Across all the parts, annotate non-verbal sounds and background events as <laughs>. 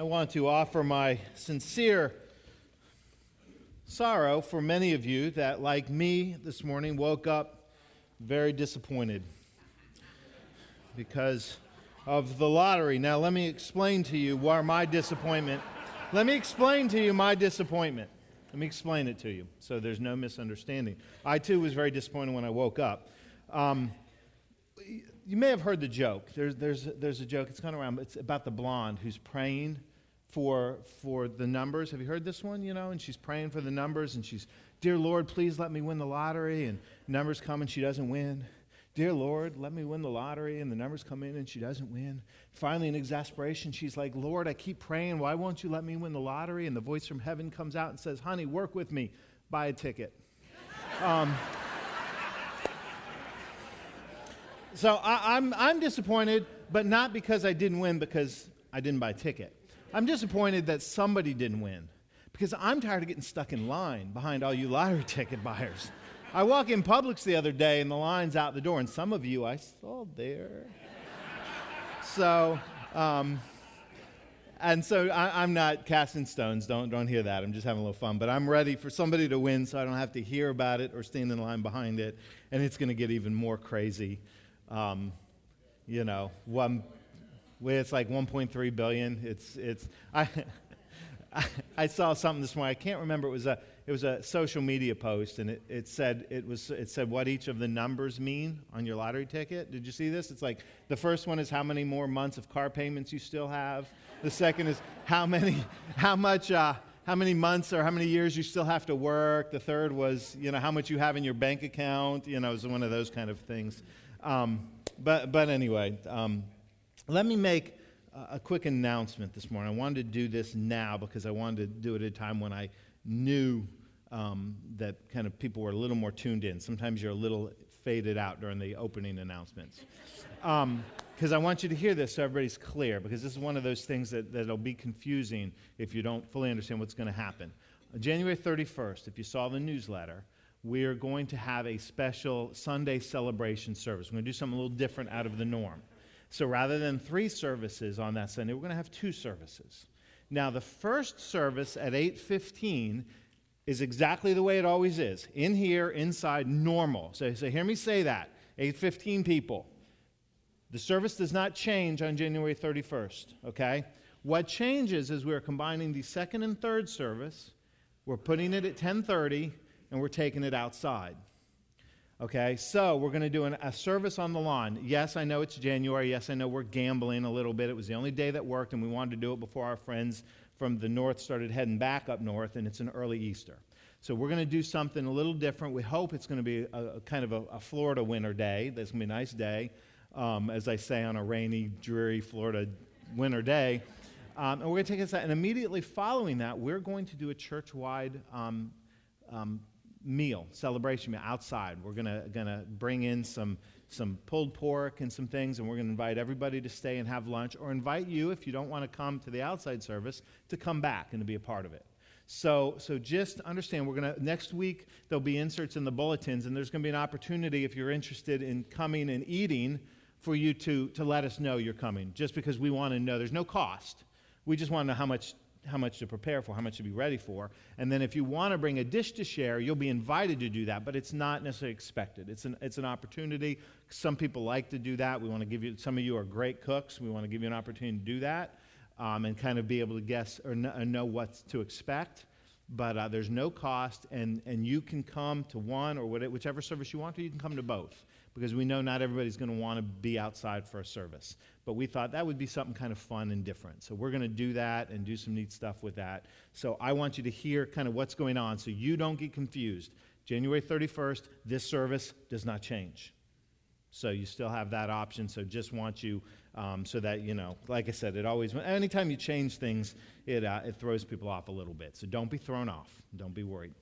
I want to offer my sincere sorrow for many of you that, like me this morning, woke up very disappointed because of the lottery. Now, let me explain to you why my disappointment. let me explain to you my disappointment. Let me explain it to you so there's no misunderstanding. I too was very disappointed when I woke up. Um, you may have heard the joke. There's, there's, there's a joke, it's gone around, it's about the blonde who's praying for, for the numbers. Have you heard this one? You know, and she's praying for the numbers and she's, Dear Lord, please let me win the lottery. And numbers come and she doesn't win. Dear Lord, let me win the lottery. And the numbers come in and she doesn't win. Finally, in exasperation, she's like, Lord, I keep praying. Why won't you let me win the lottery? And the voice from heaven comes out and says, Honey, work with me. Buy a ticket. <laughs> Um, so I, I'm, I'm disappointed, but not because I didn't win, because I didn't buy a ticket. I'm disappointed that somebody didn't win because I'm tired of getting stuck in line behind all you lottery <laughs> ticket buyers. I walk in Publix the other day and the line's out the door, and some of you I saw there. so, um, and so I, am not casting stones. Don't, don't hear that. I'm just having a little fun. But I'm ready for somebody to win so I don't have to hear about it or stand in line behind it. And it's going to get even more crazy. Um, you know, one it's like 1.3 billion. It's, it's, I, I, saw something this morning. I can't remember. It was a, it was a social media post, and it, it, said, it, was, it said what each of the numbers mean on your lottery ticket. Did you see this? It's like the first one is how many more months of car payments you still have. The second is how many, how much, uh, how many months or how many years you still have to work. The third was, you know, how much you have in your bank account. You know, it was one of those kind of things. Um, but, but anyway, um, let me make a quick announcement this morning. I wanted to do this now because I wanted to do it at a time when I knew um, that kind of people were a little more tuned in. Sometimes you're a little faded out during the opening announcements. Because <laughs> um, I want you to hear this so everybody's clear, because this is one of those things that, that'll be confusing if you don't fully understand what's going to happen. January 31st, if you saw the newsletter, we are going to have a special Sunday celebration service. We're going to do something a little different out of the norm. So rather than three services on that Sunday, we're going to have two services. Now, the first service at 8:15 is exactly the way it always is. In here, inside, normal. So, so hear me say that. 8:15 people. The service does not change on January 31st, okay? What changes is we're combining the second and third service. We're putting it at 10:30 and we're taking it outside. Okay, so we're going to do an, a service on the lawn. Yes, I know it's January. Yes, I know we're gambling a little bit. It was the only day that worked, and we wanted to do it before our friends from the north started heading back up north, and it's an early Easter. So we're going to do something a little different. We hope it's going to be a, a kind of a, a, Florida winter day. That's going to be a nice day, um, as I say, on a rainy, dreary Florida winter day. Um, and we're going to take us out. And immediately following that, we're going to do a church wide um, um meal, celebration meal outside. We're gonna gonna bring in some some pulled pork and some things, and we're gonna invite everybody to stay and have lunch, or invite you if you don't want to come to the outside service to come back and to be a part of it. So, so just understand, we're gonna next week there'll be inserts in the bulletins, and there's gonna be an opportunity if you're interested in coming and eating for you to to let us know you're coming. Just because we want to know, there's no cost. We just want to know how much how much to prepare for, how much to be ready for. And then if you want to bring a dish to share, you'll be invited to do that, but it's not necessarily expected. It's an, it's an opportunity. Some people like to do that. We want to give you, some of you are great cooks. We want to give you an opportunity to do that um, and kind of be able to guess or know, know what to expect. But uh, there's no cost, and, and you can come to one or whichever service you want to, you can come to both because we know not everybody's going to want to be outside for a service. But we thought that would be something kind of fun and different. So we're going to do that and do some neat stuff with that. So I want you to hear kind of what's going on so you don't get confused. January 31st, this service does not change. So you still have that option. So just want you um, so that, you know, like I said, it always, anytime you change things, it, uh, it throws people off a little bit. So don't be thrown off. Don't be worried.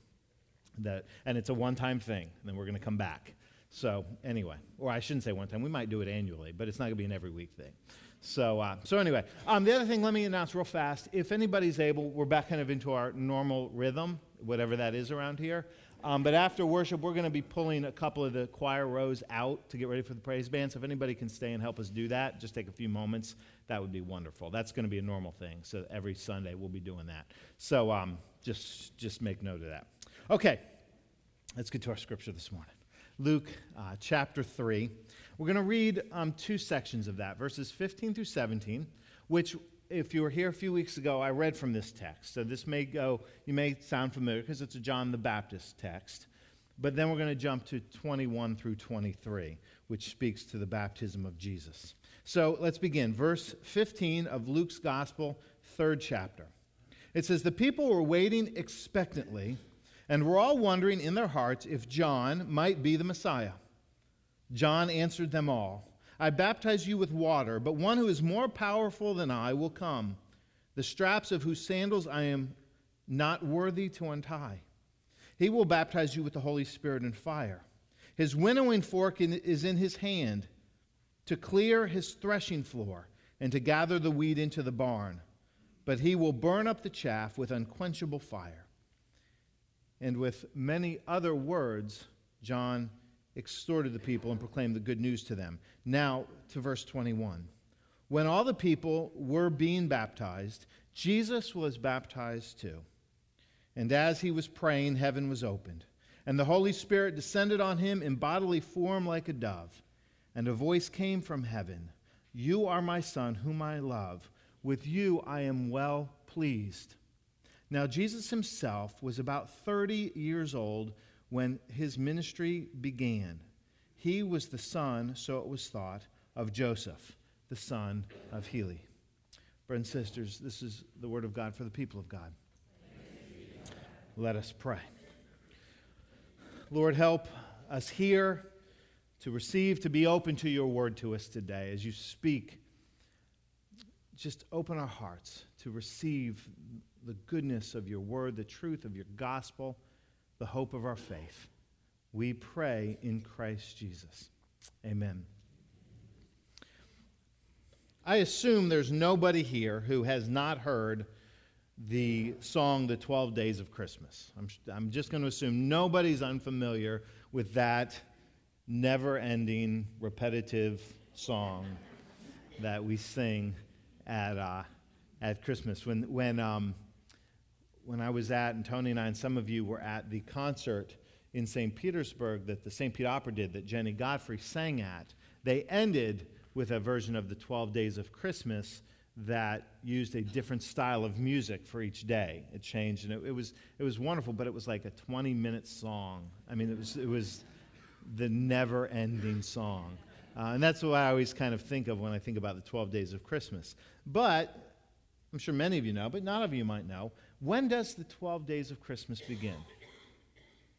That, and it's a one time thing. And then we're going to come back. So anyway, or I shouldn't say one time. We might do it annually, but it's not going to be an every week thing. So, uh, so anyway, um, the other thing, let me announce real fast. If anybody's able, we're back kind of into our normal rhythm, whatever that is around here. Um, but after worship, we're going to be pulling a couple of the choir rows out to get ready for the praise band. So if anybody can stay and help us do that, just take a few moments that would be wonderful. That's going to be a normal thing. So every Sunday we'll be doing that. So um, just, just make note of that. Okay, let's get to our scripture this morning. Luke uh, chapter 3. We're going to read um, two sections of that, verses 15 through 17, which, if you were here a few weeks ago, I read from this text. So this may go, you may sound familiar because it's a John the Baptist text. But then we're going to jump to 21 through 23, which speaks to the baptism of Jesus. So let's begin. Verse 15 of Luke's Gospel, third chapter. It says, The people were waiting expectantly and were all wondering in their hearts if John might be the Messiah. John answered them all I baptize you with water, but one who is more powerful than I will come, the straps of whose sandals I am not worthy to untie. He will baptize you with the Holy Spirit and fire. His winnowing fork is in his hand to clear his threshing floor and to gather the wheat into the barn. But he will burn up the chaff with unquenchable fire. And with many other words, John exhorted the people and proclaimed the good news to them. Now to verse 21. When all the people were being baptized, Jesus was baptized too. And as he was praying, heaven was opened, and the Holy Spirit descended on him in bodily form like a dove. And a voice came from heaven You are my Son, whom I love. With you I am well pleased. Now, Jesus himself was about 30 years old when his ministry began. He was the son, so it was thought, of Joseph, the son of Heli. Brothers and sisters, this is the word of God for the people of God. Let us pray. Lord, help us here to receive, to be open to your word to us today. As you speak, just open our hearts to receive the goodness of your word, the truth of your gospel, the hope of our faith. We pray in Christ Jesus. Amen. I assume there's nobody here who has not heard the song, The 12 Days of Christmas. I'm, I'm just going to assume nobody's unfamiliar with that never ending, repetitive song that we sing at, uh, at Christmas. When, when, um, when I was at, and Tony and I, and some of you were at the concert in St. Petersburg that the St. Pete Opera did that Jenny Godfrey sang at, they ended with a version of the 12 Days of Christmas that used a different style of music for each day. It changed, and it, it, was, it was wonderful, but it was like a 20 minute song. I mean, it was, it was the never ending song. Uh, and that's what I always kind of think of when I think about the 12 days of Christmas. But I'm sure many of you know, but none of you might know. When does the 12 days of Christmas begin?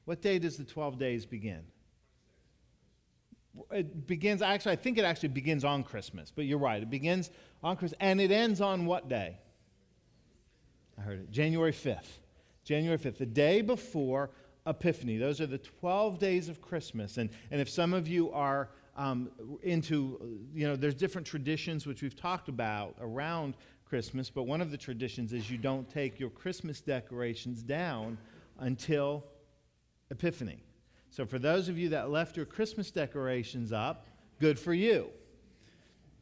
What day does the 12 days begin? it begins actually i think it actually begins on christmas but you're right. It begins on christmas and it ends on what day? I heard it. January 5th january 5th the day before epiphany. Those are the 12 days of christmas and, and if some of you are um, into you know there's different traditions which we've talked about around christmas but one of the traditions is you don't take your christmas decorations down until epiphany so, for those of you that left your Christmas decorations up, good for you.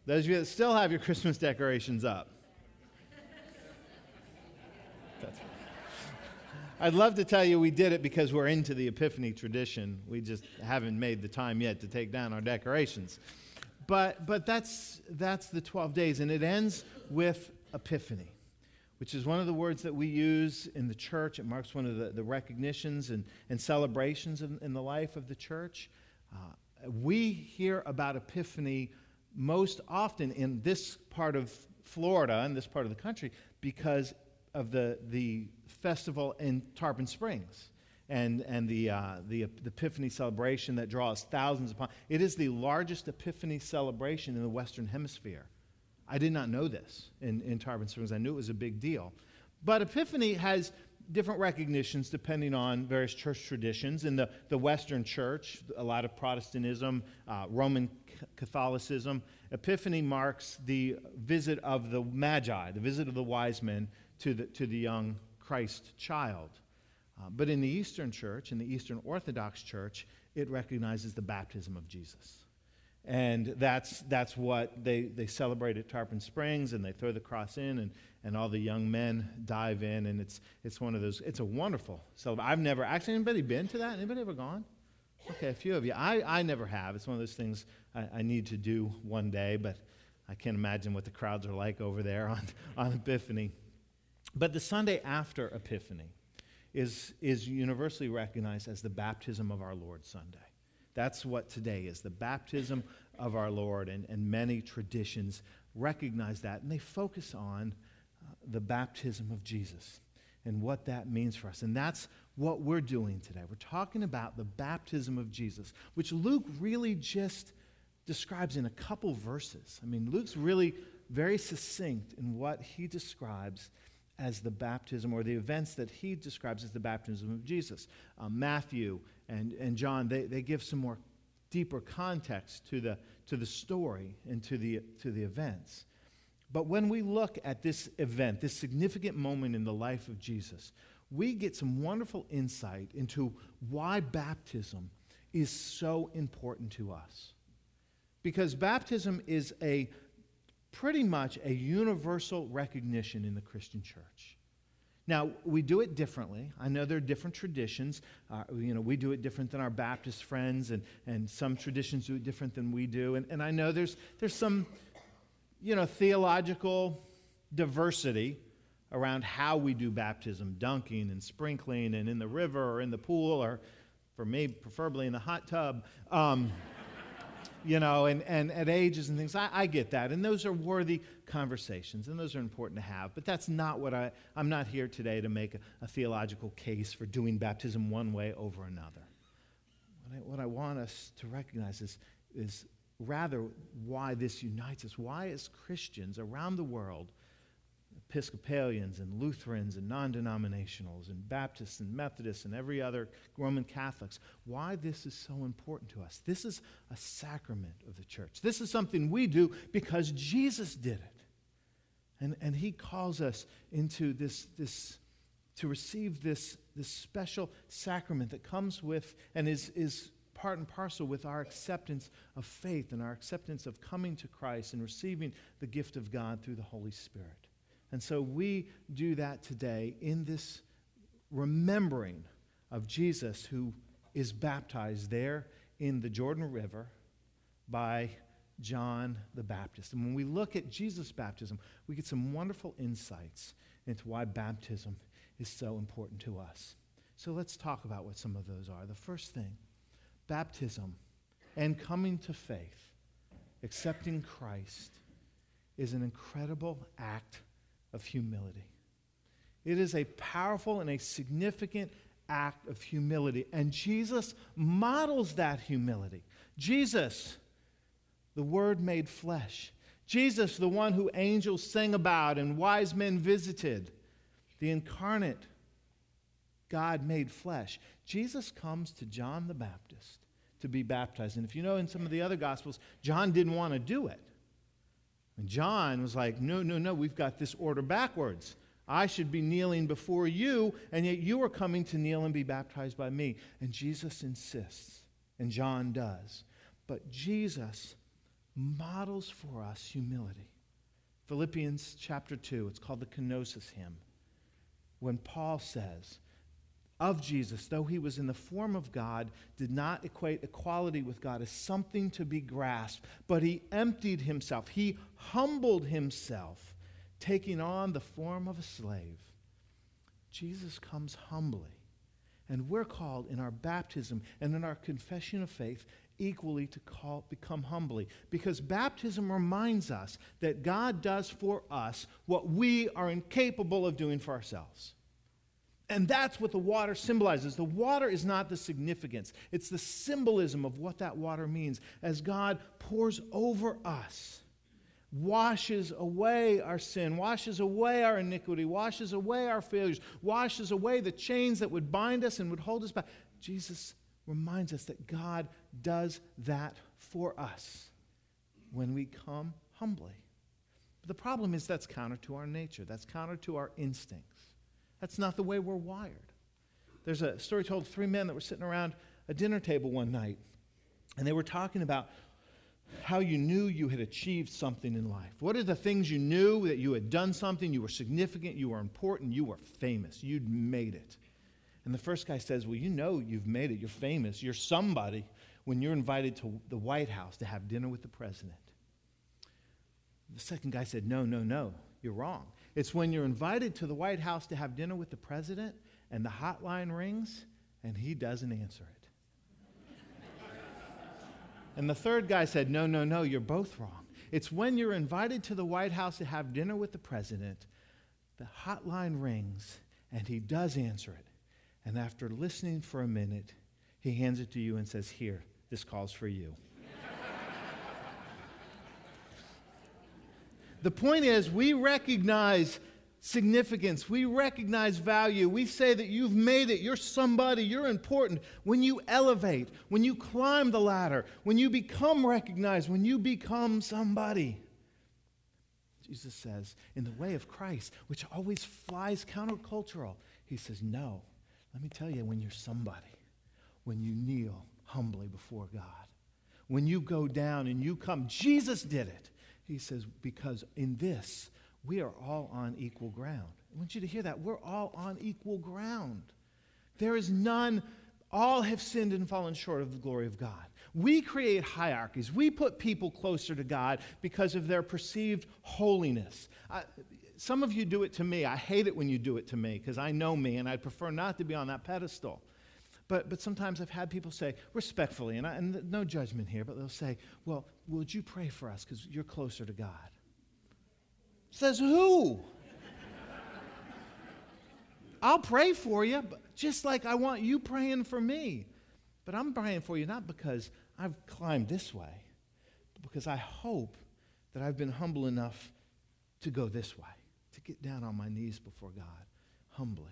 Those of you that still have your Christmas decorations up, I'd love to tell you we did it because we're into the Epiphany tradition. We just haven't made the time yet to take down our decorations. But, but that's, that's the 12 days, and it ends with Epiphany which is one of the words that we use in the church. It marks one of the, the recognitions and, and celebrations in, in the life of the church. Uh, we hear about Epiphany most often in this part of Florida and this part of the country because of the, the festival in Tarpon Springs and, and the, uh, the, the Epiphany celebration that draws thousands upon. It is the largest Epiphany celebration in the Western Hemisphere. I did not know this in, in Tarpon Springs. I knew it was a big deal. But Epiphany has different recognitions depending on various church traditions. In the, the Western church, a lot of Protestantism, uh, Roman Catholicism, Epiphany marks the visit of the Magi, the visit of the wise men to the, to the young Christ child. Uh, but in the Eastern church, in the Eastern Orthodox church, it recognizes the baptism of Jesus. And that's, that's what they, they celebrate at Tarpon Springs, and they throw the cross in, and, and all the young men dive in, and it's, it's one of those, it's a wonderful celebration. I've never, actually, anybody been to that? Anybody ever gone? Okay, a few of you. I, I never have. It's one of those things I, I need to do one day, but I can't imagine what the crowds are like over there on, on Epiphany. But the Sunday after Epiphany is, is universally recognized as the baptism of our Lord Sunday. That's what today is the baptism of our Lord, and, and many traditions recognize that, and they focus on uh, the baptism of Jesus and what that means for us. And that's what we're doing today. We're talking about the baptism of Jesus, which Luke really just describes in a couple verses. I mean, Luke's really very succinct in what he describes as the baptism or the events that he describes as the baptism of Jesus. Um, Matthew and, and John, they, they give some more deeper context to the, to the story and to the, to the events. But when we look at this event, this significant moment in the life of Jesus, we get some wonderful insight into why baptism is so important to us. Because baptism is a pretty much a universal recognition in the Christian church. Now, we do it differently. I know there are different traditions. Uh, you know, we do it different than our Baptist friends, and, and some traditions do it different than we do. And, and I know there's, there's some, you know, theological diversity around how we do baptism dunking and sprinkling and in the river or in the pool, or for me, preferably in the hot tub. Um, you know, and, and at ages and things. I, I get that. And those are worthy conversations, and those are important to have. But that's not what I, I'm not here today to make a, a theological case for doing baptism one way over another. What I, what I want us to recognize is, is rather why this unites us. Why, as Christians around the world, Episcopalians and Lutherans and non denominationals and Baptists and Methodists and every other Roman Catholics, why this is so important to us. This is a sacrament of the church. This is something we do because Jesus did it. And, and he calls us into this, this to receive this, this special sacrament that comes with and is, is part and parcel with our acceptance of faith and our acceptance of coming to Christ and receiving the gift of God through the Holy Spirit. And so we do that today in this remembering of Jesus who is baptized there in the Jordan River by John the Baptist. And when we look at Jesus' baptism, we get some wonderful insights into why baptism is so important to us. So let's talk about what some of those are. The first thing baptism and coming to faith, accepting Christ, is an incredible act of humility. It is a powerful and a significant act of humility. And Jesus models that humility. Jesus, the Word made flesh. Jesus, the one who angels sang about and wise men visited. The incarnate God made flesh. Jesus comes to John the Baptist to be baptized. And if you know in some of the other Gospels, John didn't want to do it. And John was like, No, no, no, we've got this order backwards. I should be kneeling before you, and yet you are coming to kneel and be baptized by me. And Jesus insists, and John does. But Jesus models for us humility. Philippians chapter 2, it's called the Kenosis hymn. When Paul says, of Jesus, though he was in the form of God, did not equate equality with God as something to be grasped, but he emptied himself. He humbled himself, taking on the form of a slave. Jesus comes humbly. And we're called in our baptism and in our confession of faith equally to call, become humbly. Because baptism reminds us that God does for us what we are incapable of doing for ourselves. And that's what the water symbolizes. The water is not the significance, it's the symbolism of what that water means as God pours over us, washes away our sin, washes away our iniquity, washes away our failures, washes away the chains that would bind us and would hold us back. Jesus reminds us that God does that for us when we come humbly. But the problem is that's counter to our nature, that's counter to our instincts. That's not the way we're wired. There's a story told of three men that were sitting around a dinner table one night, and they were talking about how you knew you had achieved something in life. What are the things you knew that you had done something, you were significant, you were important, you were famous, you'd made it? And the first guy says, Well, you know you've made it, you're famous, you're somebody when you're invited to the White House to have dinner with the president. The second guy said, No, no, no, you're wrong. It's when you're invited to the White House to have dinner with the president and the hotline rings and he doesn't answer it. and the third guy said, No, no, no, you're both wrong. It's when you're invited to the White House to have dinner with the president, the hotline rings and he does answer it. And after listening for a minute, he hands it to you and says, Here, this call's for you. The point is, we recognize significance. We recognize value. We say that you've made it. You're somebody. You're important. When you elevate, when you climb the ladder, when you become recognized, when you become somebody. Jesus says, in the way of Christ, which always flies countercultural, he says, No. Let me tell you, when you're somebody, when you kneel humbly before God, when you go down and you come, Jesus did it. He says, Because in this, we are all on equal ground. I want you to hear that. We're all on equal ground. There is none, all have sinned and fallen short of the glory of God. We create hierarchies. We put people closer to God because of their perceived holiness. I, some of you do it to me. I hate it when you do it to me because I know me and I'd prefer not to be on that pedestal. But, but sometimes I've had people say, respectfully, and, I, and no judgment here, but they'll say, Well, would you pray for us because you're closer to God? Says who? I'll pray for you, just like I want you praying for me. But I'm praying for you not because I've climbed this way, but because I hope that I've been humble enough to go this way, to get down on my knees before God humbly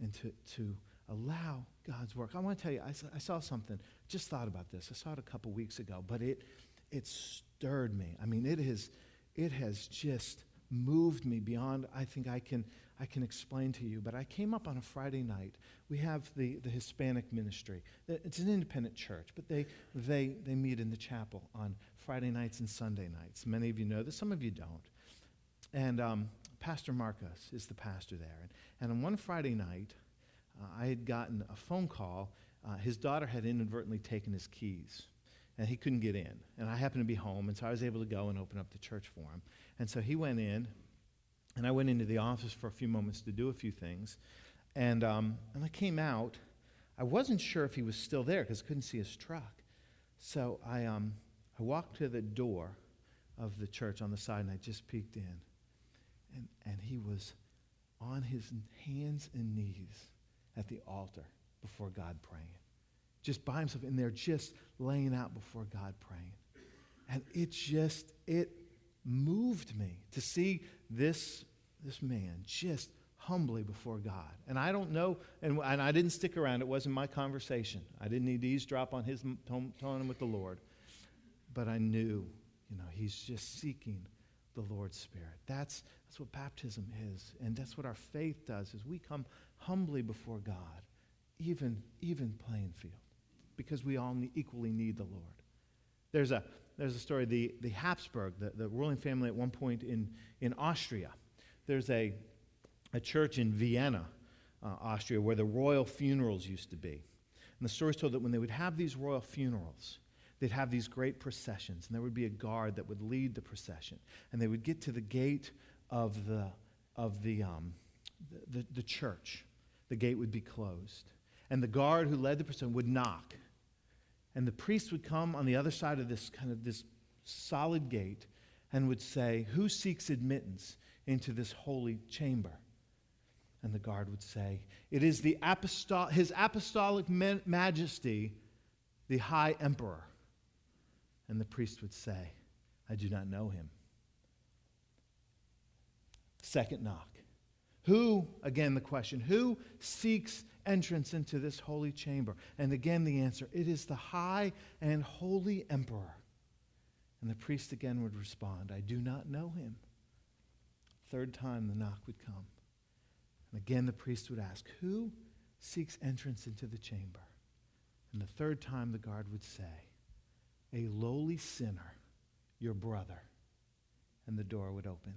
and to, to allow God's work. I want to tell you, I saw, I saw something, just thought about this. I saw it a couple weeks ago, but it, it stirred me. I mean, it has, it has just moved me beyond I think I can, I can explain to you. But I came up on a Friday night. We have the, the Hispanic ministry. It's an independent church, but they, they, they meet in the chapel on Friday nights and Sunday nights. Many of you know this, some of you don't. And um, Pastor Marcos is the pastor there. And, and on one Friday night, uh, I had gotten a phone call. Uh, his daughter had inadvertently taken his keys, and he couldn't get in. And I happened to be home, and so I was able to go and open up the church for him. And so he went in, and I went into the office for a few moments to do a few things. And, um, and I came out. I wasn't sure if he was still there because I couldn't see his truck. So I, um, I walked to the door of the church on the side, and I just peeked in. And, and he was on his hands and knees at the altar before God praying. Just by himself in there, just laying out before God praying. And it just, it moved me to see this, this man just humbly before God. And I don't know, and, and I didn't stick around. It wasn't my conversation. I didn't need to eavesdrop on his tone with the Lord. But I knew, you know, he's just seeking the Lord's Spirit. That's, that's what baptism is. And that's what our faith does, is we come humbly before God, even, even playing field, because we all equally need the Lord. There's a, there's a story, the, the Habsburg, the, the ruling family at one point in, in Austria. There's a, a church in Vienna, uh, Austria, where the royal funerals used to be. And the story is told that when they would have these royal funerals, they'd have these great processions, and there would be a guard that would lead the procession. And they would get to the gate of the, of the, um, the, the, the church the gate would be closed. And the guard who led the procession would knock. And the priest would come on the other side of this kind of this solid gate and would say, Who seeks admittance into this holy chamber? And the guard would say, It is the apostol- His Apostolic Majesty, the High Emperor. And the priest would say, I do not know him. Second knock. Who, again, the question, who seeks entrance into this holy chamber? And again, the answer it is the high and holy emperor. And the priest again would respond, I do not know him. Third time, the knock would come. And again, the priest would ask, Who seeks entrance into the chamber? And the third time, the guard would say, a lowly sinner, your brother, and the door would open.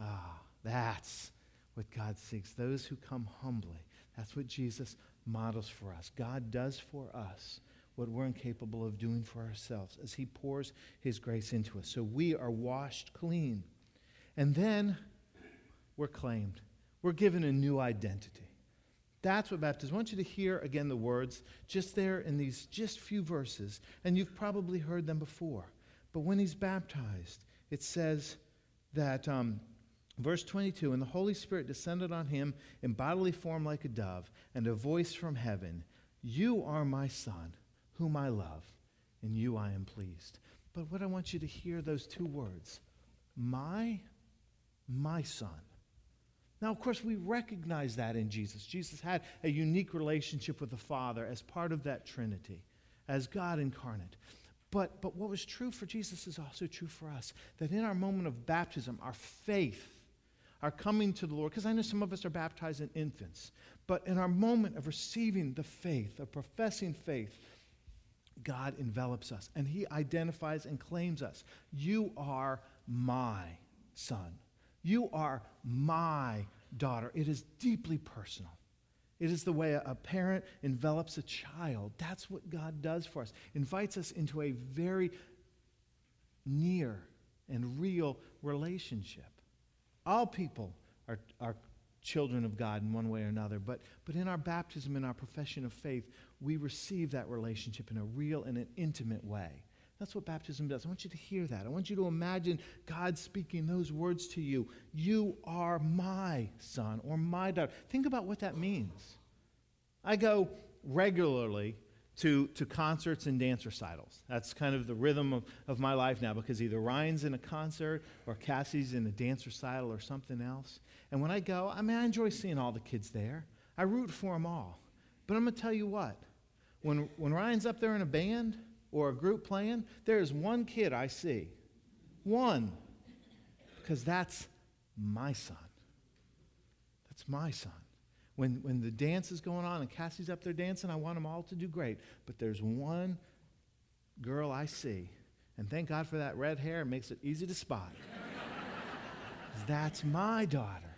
Ah, that's what God seeks. Those who come humbly. That's what Jesus models for us. God does for us what we're incapable of doing for ourselves as He pours His grace into us. So we are washed clean. And then we're claimed. We're given a new identity. That's what baptism. I want you to hear again the words just there in these just few verses, and you've probably heard them before. But when he's baptized, it says that, um, verse 22, and the Holy Spirit descended on him in bodily form like a dove, and a voice from heaven, You are my Son, whom I love, and you I am pleased. But what I want you to hear those two words, my, my Son. Now, of course, we recognize that in Jesus. Jesus had a unique relationship with the Father as part of that Trinity, as God incarnate. But, but what was true for Jesus is also true for us. That in our moment of baptism, our faith, our coming to the Lord, because I know some of us are baptized in infants, but in our moment of receiving the faith, of professing faith, God envelops us and He identifies and claims us. You are my son. You are my daughter. It is deeply personal. It is the way a parent envelops a child. That's what God does for us. Invites us into a very near and real relationship. All people are, are children of God in one way or another, but, but in our baptism, in our profession of faith, we receive that relationship in a real and an intimate way. That's what baptism does. I want you to hear that. I want you to imagine God speaking those words to you. You are my son or my daughter. Think about what that means. I go regularly to, to concerts and dance recitals. That's kind of the rhythm of, of my life now because either Ryan's in a concert or Cassie's in a dance recital or something else. And when I go, I mean, I enjoy seeing all the kids there. I root for them all. But I'm going to tell you what, when, when Ryan's up there in a band, or a group playing, there is one kid I see. One. Because that's my son. That's my son. When, when the dance is going on and Cassie's up there dancing, I want them all to do great. But there's one girl I see. And thank God for that red hair. It makes it easy to spot. <laughs> that's my daughter.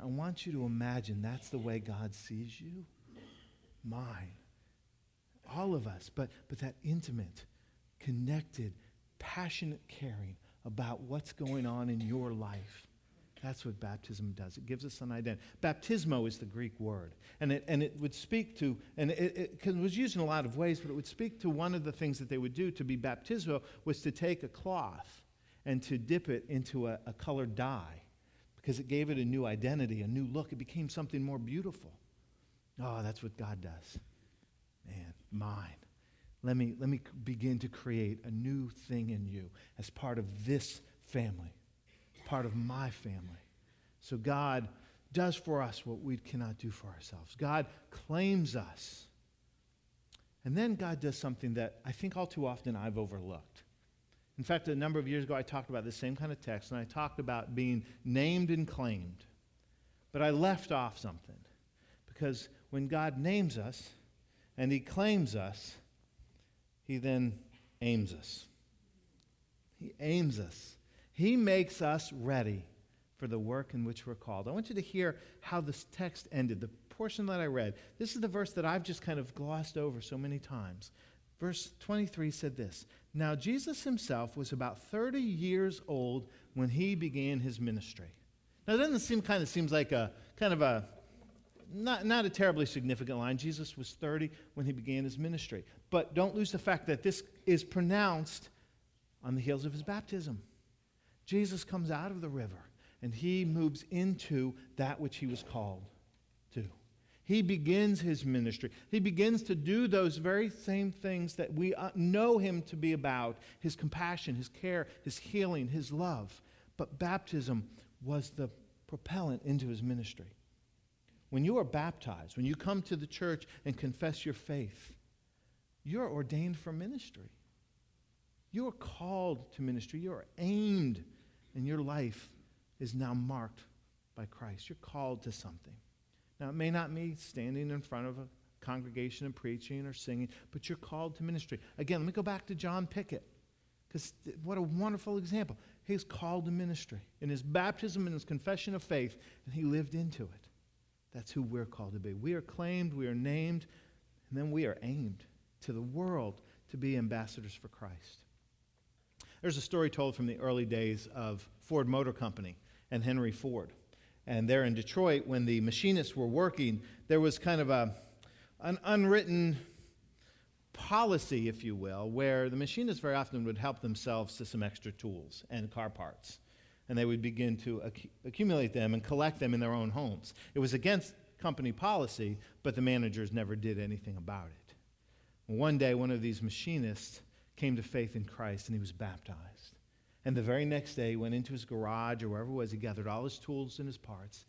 I want you to imagine that's the way God sees you. Mine all of us, but, but that intimate, connected, passionate caring about what's going on in your life. That's what baptism does. It gives us an identity. Baptismo is the Greek word. And it, and it would speak to, and it, it, it, was used in a lot of ways, but it would speak to one of the things that they would do to be baptismo was to take a cloth and to dip it into a, a colored dye because it gave it a new identity, a new look. It became something more beautiful. Oh, that's what God does. Mine. Let me, let me begin to create a new thing in you as part of this family, part of my family. So God does for us what we cannot do for ourselves. God claims us. And then God does something that I think all too often I've overlooked. In fact, a number of years ago, I talked about the same kind of text, and I talked about being named and claimed. But I left off something. Because when God names us, and he claims us, he then aims us. He aims us. He makes us ready for the work in which we're called. I want you to hear how this text ended, the portion that I read. This is the verse that I've just kind of glossed over so many times. Verse 23 said this Now Jesus himself was about 30 years old when he began his ministry. Now, doesn't seem kind of seems like a kind of a not, not a terribly significant line. Jesus was 30 when he began his ministry. But don't lose the fact that this is pronounced on the heels of his baptism. Jesus comes out of the river and he moves into that which he was called to. He begins his ministry. He begins to do those very same things that we uh, know him to be about his compassion, his care, his healing, his love. But baptism was the propellant into his ministry. When you are baptized, when you come to the church and confess your faith, you're ordained for ministry. You are called to ministry. You are aimed, and your life is now marked by Christ. You're called to something. Now, it may not be standing in front of a congregation and preaching or singing, but you're called to ministry. Again, let me go back to John Pickett, because what a wonderful example. He's called to ministry in his baptism and his confession of faith, and he lived into it. That's who we're called to be. We are claimed, we are named, and then we are aimed to the world to be ambassadors for Christ. There's a story told from the early days of Ford Motor Company and Henry Ford. And there in Detroit, when the machinists were working, there was kind of a, an unwritten policy, if you will, where the machinists very often would help themselves to some extra tools and car parts. And they would begin to ac- accumulate them and collect them in their own homes. It was against company policy, but the managers never did anything about it. One day, one of these machinists came to faith in Christ and he was baptized. And the very next day, he went into his garage or wherever it was, he gathered all his tools and his parts,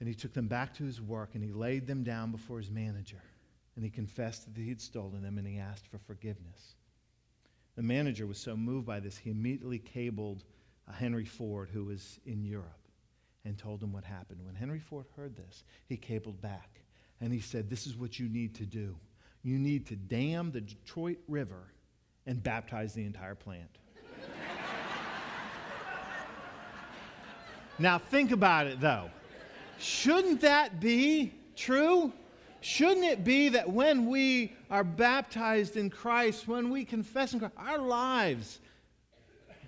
and he took them back to his work and he laid them down before his manager. And he confessed that he'd stolen them and he asked for forgiveness. The manager was so moved by this, he immediately cabled Henry Ford, who was in Europe, and told him what happened. When Henry Ford heard this, he cabled back and he said, This is what you need to do. You need to dam the Detroit River and baptize the entire plant. now, think about it though. Shouldn't that be true? Shouldn't it be that when we are baptized in Christ, when we confess in Christ, our lives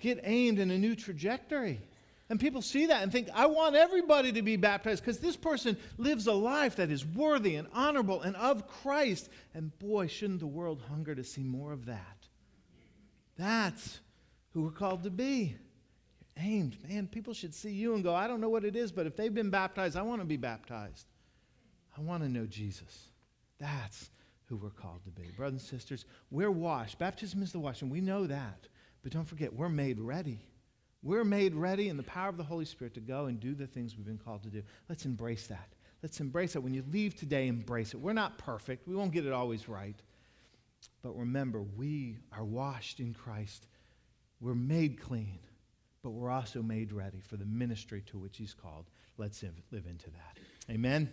get aimed in a new trajectory? And people see that and think, I want everybody to be baptized because this person lives a life that is worthy and honorable and of Christ. And boy, shouldn't the world hunger to see more of that? That's who we're called to be. You're aimed. Man, people should see you and go, I don't know what it is, but if they've been baptized, I want to be baptized. I want to know Jesus. That's who we're called to be. Brothers and sisters, we're washed. Baptism is the washing. We know that. But don't forget, we're made ready. We're made ready in the power of the Holy Spirit to go and do the things we've been called to do. Let's embrace that. Let's embrace it. When you leave today, embrace it. We're not perfect, we won't get it always right. But remember, we are washed in Christ. We're made clean, but we're also made ready for the ministry to which He's called. Let's live into that. Amen.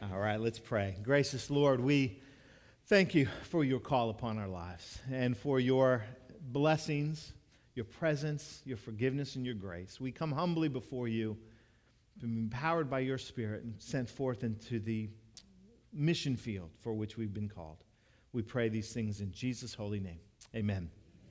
All right, let's pray. Gracious Lord, we thank you for your call upon our lives and for your blessings your presence, your forgiveness, and your grace. We come humbly before you, empowered by your Spirit, and sent forth into the mission field for which we've been called. We pray these things in Jesus' holy name. Amen.